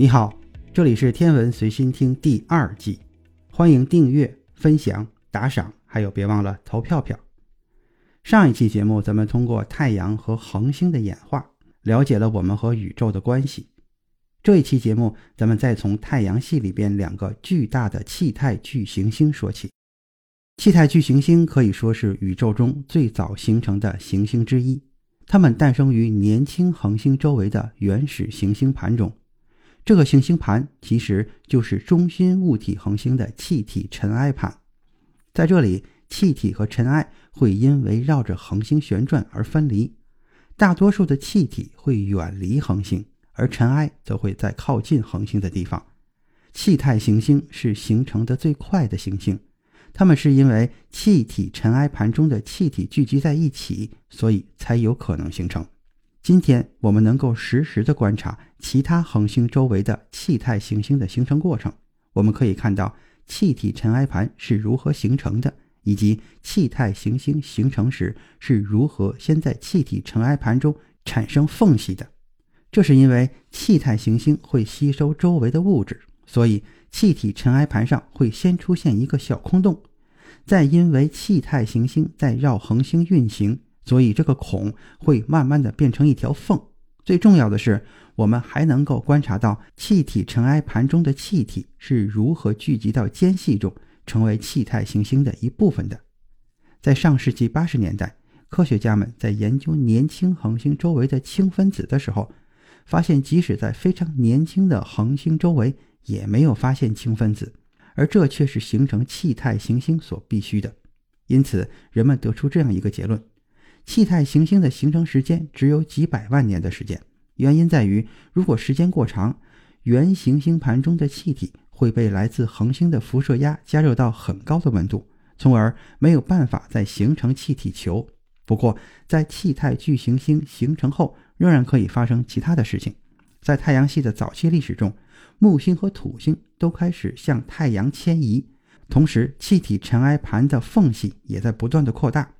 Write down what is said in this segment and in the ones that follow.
你好，这里是天文随心听第二季，欢迎订阅、分享、打赏，还有别忘了投票票。上一期节目，咱们通过太阳和恒星的演化，了解了我们和宇宙的关系。这一期节目，咱们再从太阳系里边两个巨大的气态巨行星说起。气态巨行星可以说是宇宙中最早形成的行星之一，它们诞生于年轻恒星周围的原始行星盘中。这个行星盘其实就是中心物体恒星的气体尘埃盘，在这里，气体和尘埃会因围绕着恒星旋转而分离，大多数的气体会远离恒星，而尘埃则会在靠近恒星的地方。气态行星是形成的最快的行星，它们是因为气体尘埃盘中的气体聚集在一起，所以才有可能形成。今天我们能够实时的观察其他恒星周围的气态行星的形成过程，我们可以看到气体尘埃盘是如何形成的，以及气态行星形成时是如何先在气体尘埃盘中产生缝隙的。这是因为气态行星会吸收周围的物质，所以气体尘埃盘上会先出现一个小空洞，再因为气态行星在绕恒星运行。所以这个孔会慢慢的变成一条缝。最重要的是，我们还能够观察到气体尘埃盘中的气体是如何聚集到间隙中，成为气态行星的一部分的。在上世纪八十年代，科学家们在研究年轻恒星周围的氢分子的时候，发现即使在非常年轻的恒星周围也没有发现氢分子，而这却是形成气态行星所必须的。因此，人们得出这样一个结论。气态行星的形成时间只有几百万年的时间，原因在于，如果时间过长，原行星盘中的气体会被来自恒星的辐射压加热到很高的温度，从而没有办法再形成气体球。不过，在气态巨行星形成后，仍然可以发生其他的事情。在太阳系的早期历史中，木星和土星都开始向太阳迁移，同时气体尘埃盘的缝隙也在不断的扩大。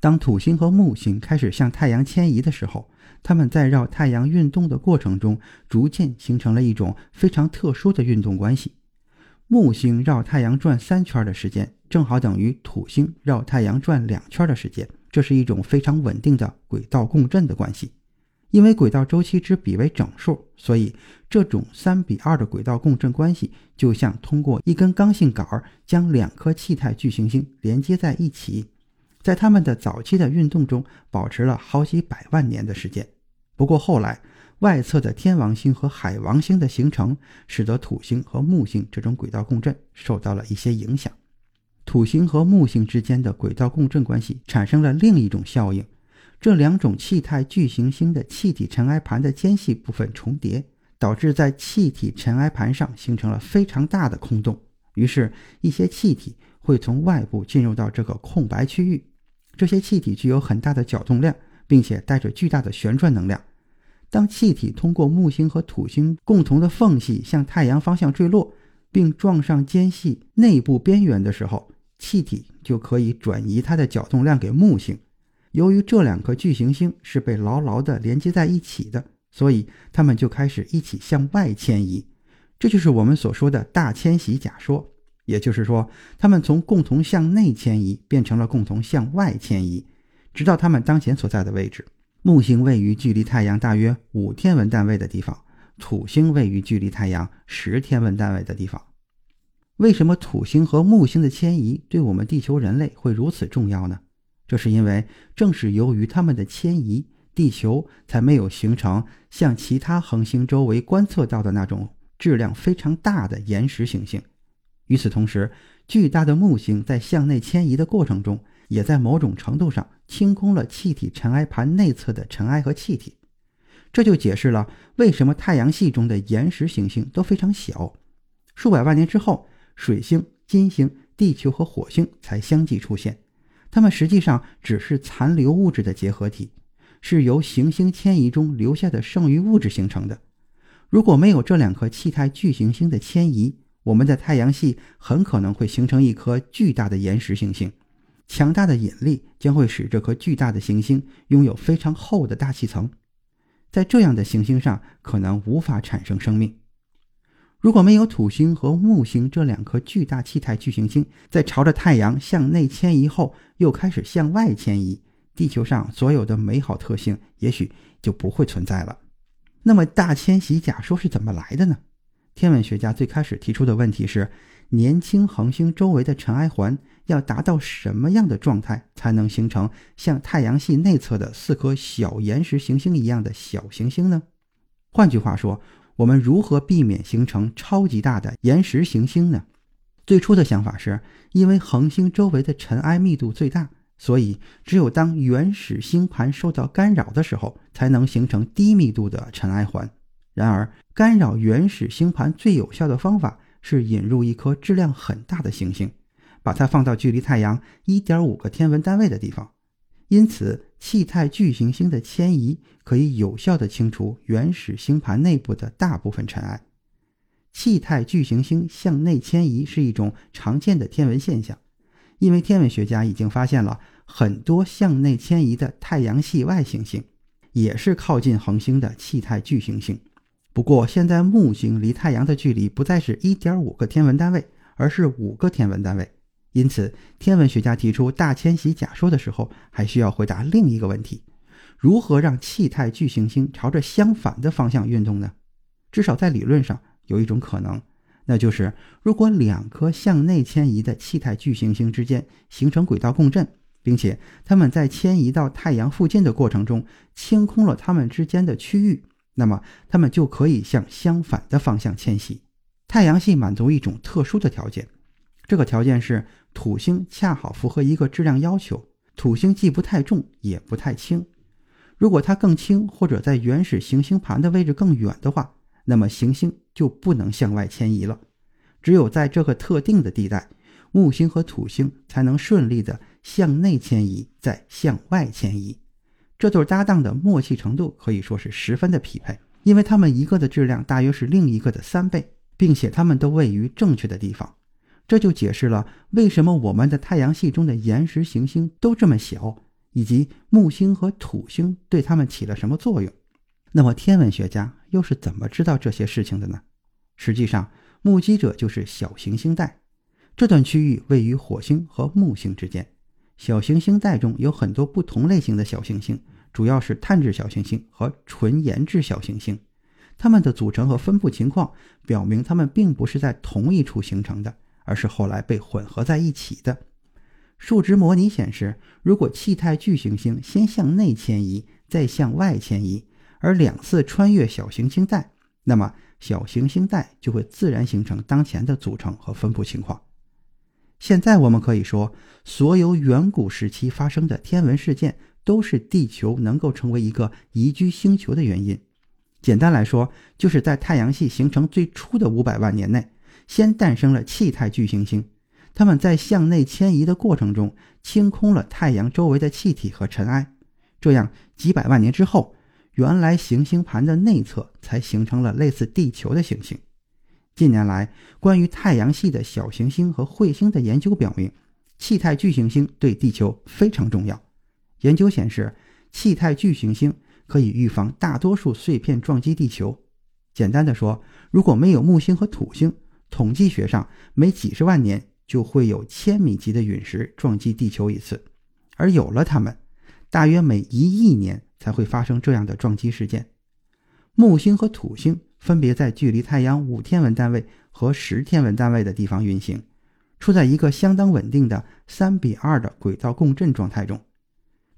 当土星和木星开始向太阳迁移的时候，它们在绕太阳运动的过程中，逐渐形成了一种非常特殊的运动关系。木星绕太阳转三圈的时间，正好等于土星绕太阳转两圈的时间。这是一种非常稳定的轨道共振的关系。因为轨道周期之比为整数，所以这种三比二的轨道共振关系，就像通过一根刚性杆儿将两颗气态巨行星连接在一起。在他们的早期的运动中，保持了好几百万年的时间。不过后来，外侧的天王星和海王星的形成，使得土星和木星这种轨道共振受到了一些影响。土星和木星之间的轨道共振关系产生了另一种效应，这两种气态巨行星的气体尘埃盘的间隙部分重叠，导致在气体尘埃盘上形成了非常大的空洞。于是，一些气体会从外部进入到这个空白区域。这些气体具有很大的角动量，并且带着巨大的旋转能量。当气体通过木星和土星共同的缝隙向太阳方向坠落，并撞上间隙内部边缘的时候，气体就可以转移它的角动量给木星。由于这两颗巨行星是被牢牢地连接在一起的，所以它们就开始一起向外迁移。这就是我们所说的大迁徙假说。也就是说，它们从共同向内迁移变成了共同向外迁移，直到它们当前所在的位置。木星位于距离太阳大约五天文单位的地方，土星位于距离太阳十天文单位的地方。为什么土星和木星的迁移对我们地球人类会如此重要呢？这是因为正是由于它们的迁移，地球才没有形成像其他恒星周围观测到的那种质量非常大的岩石行星。与此同时，巨大的木星在向内迁移的过程中，也在某种程度上清空了气体尘埃盘内侧的尘埃和气体。这就解释了为什么太阳系中的岩石行星都非常小。数百万年之后，水星、金星、地球和火星才相继出现。它们实际上只是残留物质的结合体，是由行星迁移中留下的剩余物质形成的。如果没有这两颗气态巨行星的迁移，我们的太阳系很可能会形成一颗巨大的岩石行星。强大的引力将会使这颗巨大的行星拥有非常厚的大气层。在这样的行星上，可能无法产生生命。如果没有土星和木星这两颗巨大气态巨行星在朝着太阳向内迁移后又开始向外迁移，地球上所有的美好特性也许就不会存在了。那么，大迁徙假说是怎么来的呢？天文学家最开始提出的问题是：年轻恒星周围的尘埃环要达到什么样的状态，才能形成像太阳系内侧的四颗小岩石行星一样的小行星呢？换句话说，我们如何避免形成超级大的岩石行星呢？最初的想法是，因为恒星周围的尘埃密度最大，所以只有当原始星盘受到干扰的时候，才能形成低密度的尘埃环。然而，干扰原始星盘最有效的方法是引入一颗质量很大的行星，把它放到距离太阳1.5个天文单位的地方。因此，气态巨行星的迁移可以有效地清除原始星盘内部的大部分尘埃。气态巨行星向内迁移是一种常见的天文现象，因为天文学家已经发现了很多向内迁移的太阳系外行星，也是靠近恒星的气态巨行星。不过，现在木星离太阳的距离不再是一点五个天文单位，而是五个天文单位。因此，天文学家提出大迁徙假说的时候，还需要回答另一个问题：如何让气态巨行星朝着相反的方向运动呢？至少在理论上，有一种可能，那就是如果两颗向内迁移的气态巨行星之间形成轨道共振，并且它们在迁移到太阳附近的过程中清空了它们之间的区域，那么它们就可以向相反的方向迁徙。太阳系满足一种特殊的条件。这个条件是土星恰好符合一个质量要求，土星既不太重也不太轻。如果它更轻或者在原始行星盘的位置更远的话，那么行星就不能向外迁移了。只有在这个特定的地带，木星和土星才能顺利的向内迁移，再向外迁移。这对搭档的默契程度可以说是十分的匹配，因为它们一个的质量大约是另一个的三倍，并且它们都位于正确的地方。这就解释了为什么我们的太阳系中的岩石行星都这么小，以及木星和土星对它们起了什么作用。那么，天文学家又是怎么知道这些事情的呢？实际上，目击者就是小行星带。这段区域位于火星和木星之间。小行星带中有很多不同类型的小行星，主要是碳质小行星和纯岩质小行星。它们的组成和分布情况表明，它们并不是在同一处形成的。而是后来被混合在一起的。数值模拟显示，如果气态巨行星先向内迁移，再向外迁移，而两次穿越小行星带，那么小行星带就会自然形成当前的组成和分布情况。现在我们可以说，所有远古时期发生的天文事件都是地球能够成为一个宜居星球的原因。简单来说，就是在太阳系形成最初的五百万年内。先诞生了气态巨行星，它们在向内迁移的过程中清空了太阳周围的气体和尘埃，这样几百万年之后，原来行星盘的内侧才形成了类似地球的行星。近年来，关于太阳系的小行星和彗星的研究表明，气态巨行星对地球非常重要。研究显示，气态巨行星可以预防大多数碎片撞击地球。简单的说，如果没有木星和土星，统计学上，每几十万年就会有千米级的陨石撞击地球一次，而有了它们，大约每一亿年才会发生这样的撞击事件。木星和土星分别在距离太阳五天文单位和十天文单位的地方运行，处在一个相当稳定的三比二的轨道共振状态中。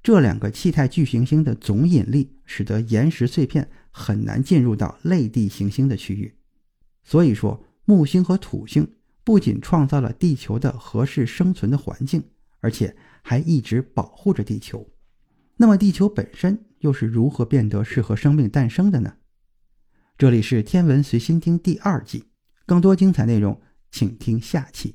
这两个气态巨行星的总引力使得岩石碎片很难进入到类地行星的区域，所以说。木星和土星不仅创造了地球的合适生存的环境，而且还一直保护着地球。那么，地球本身又是如何变得适合生命诞生的呢？这里是天文随心听第二季，更多精彩内容，请听下期。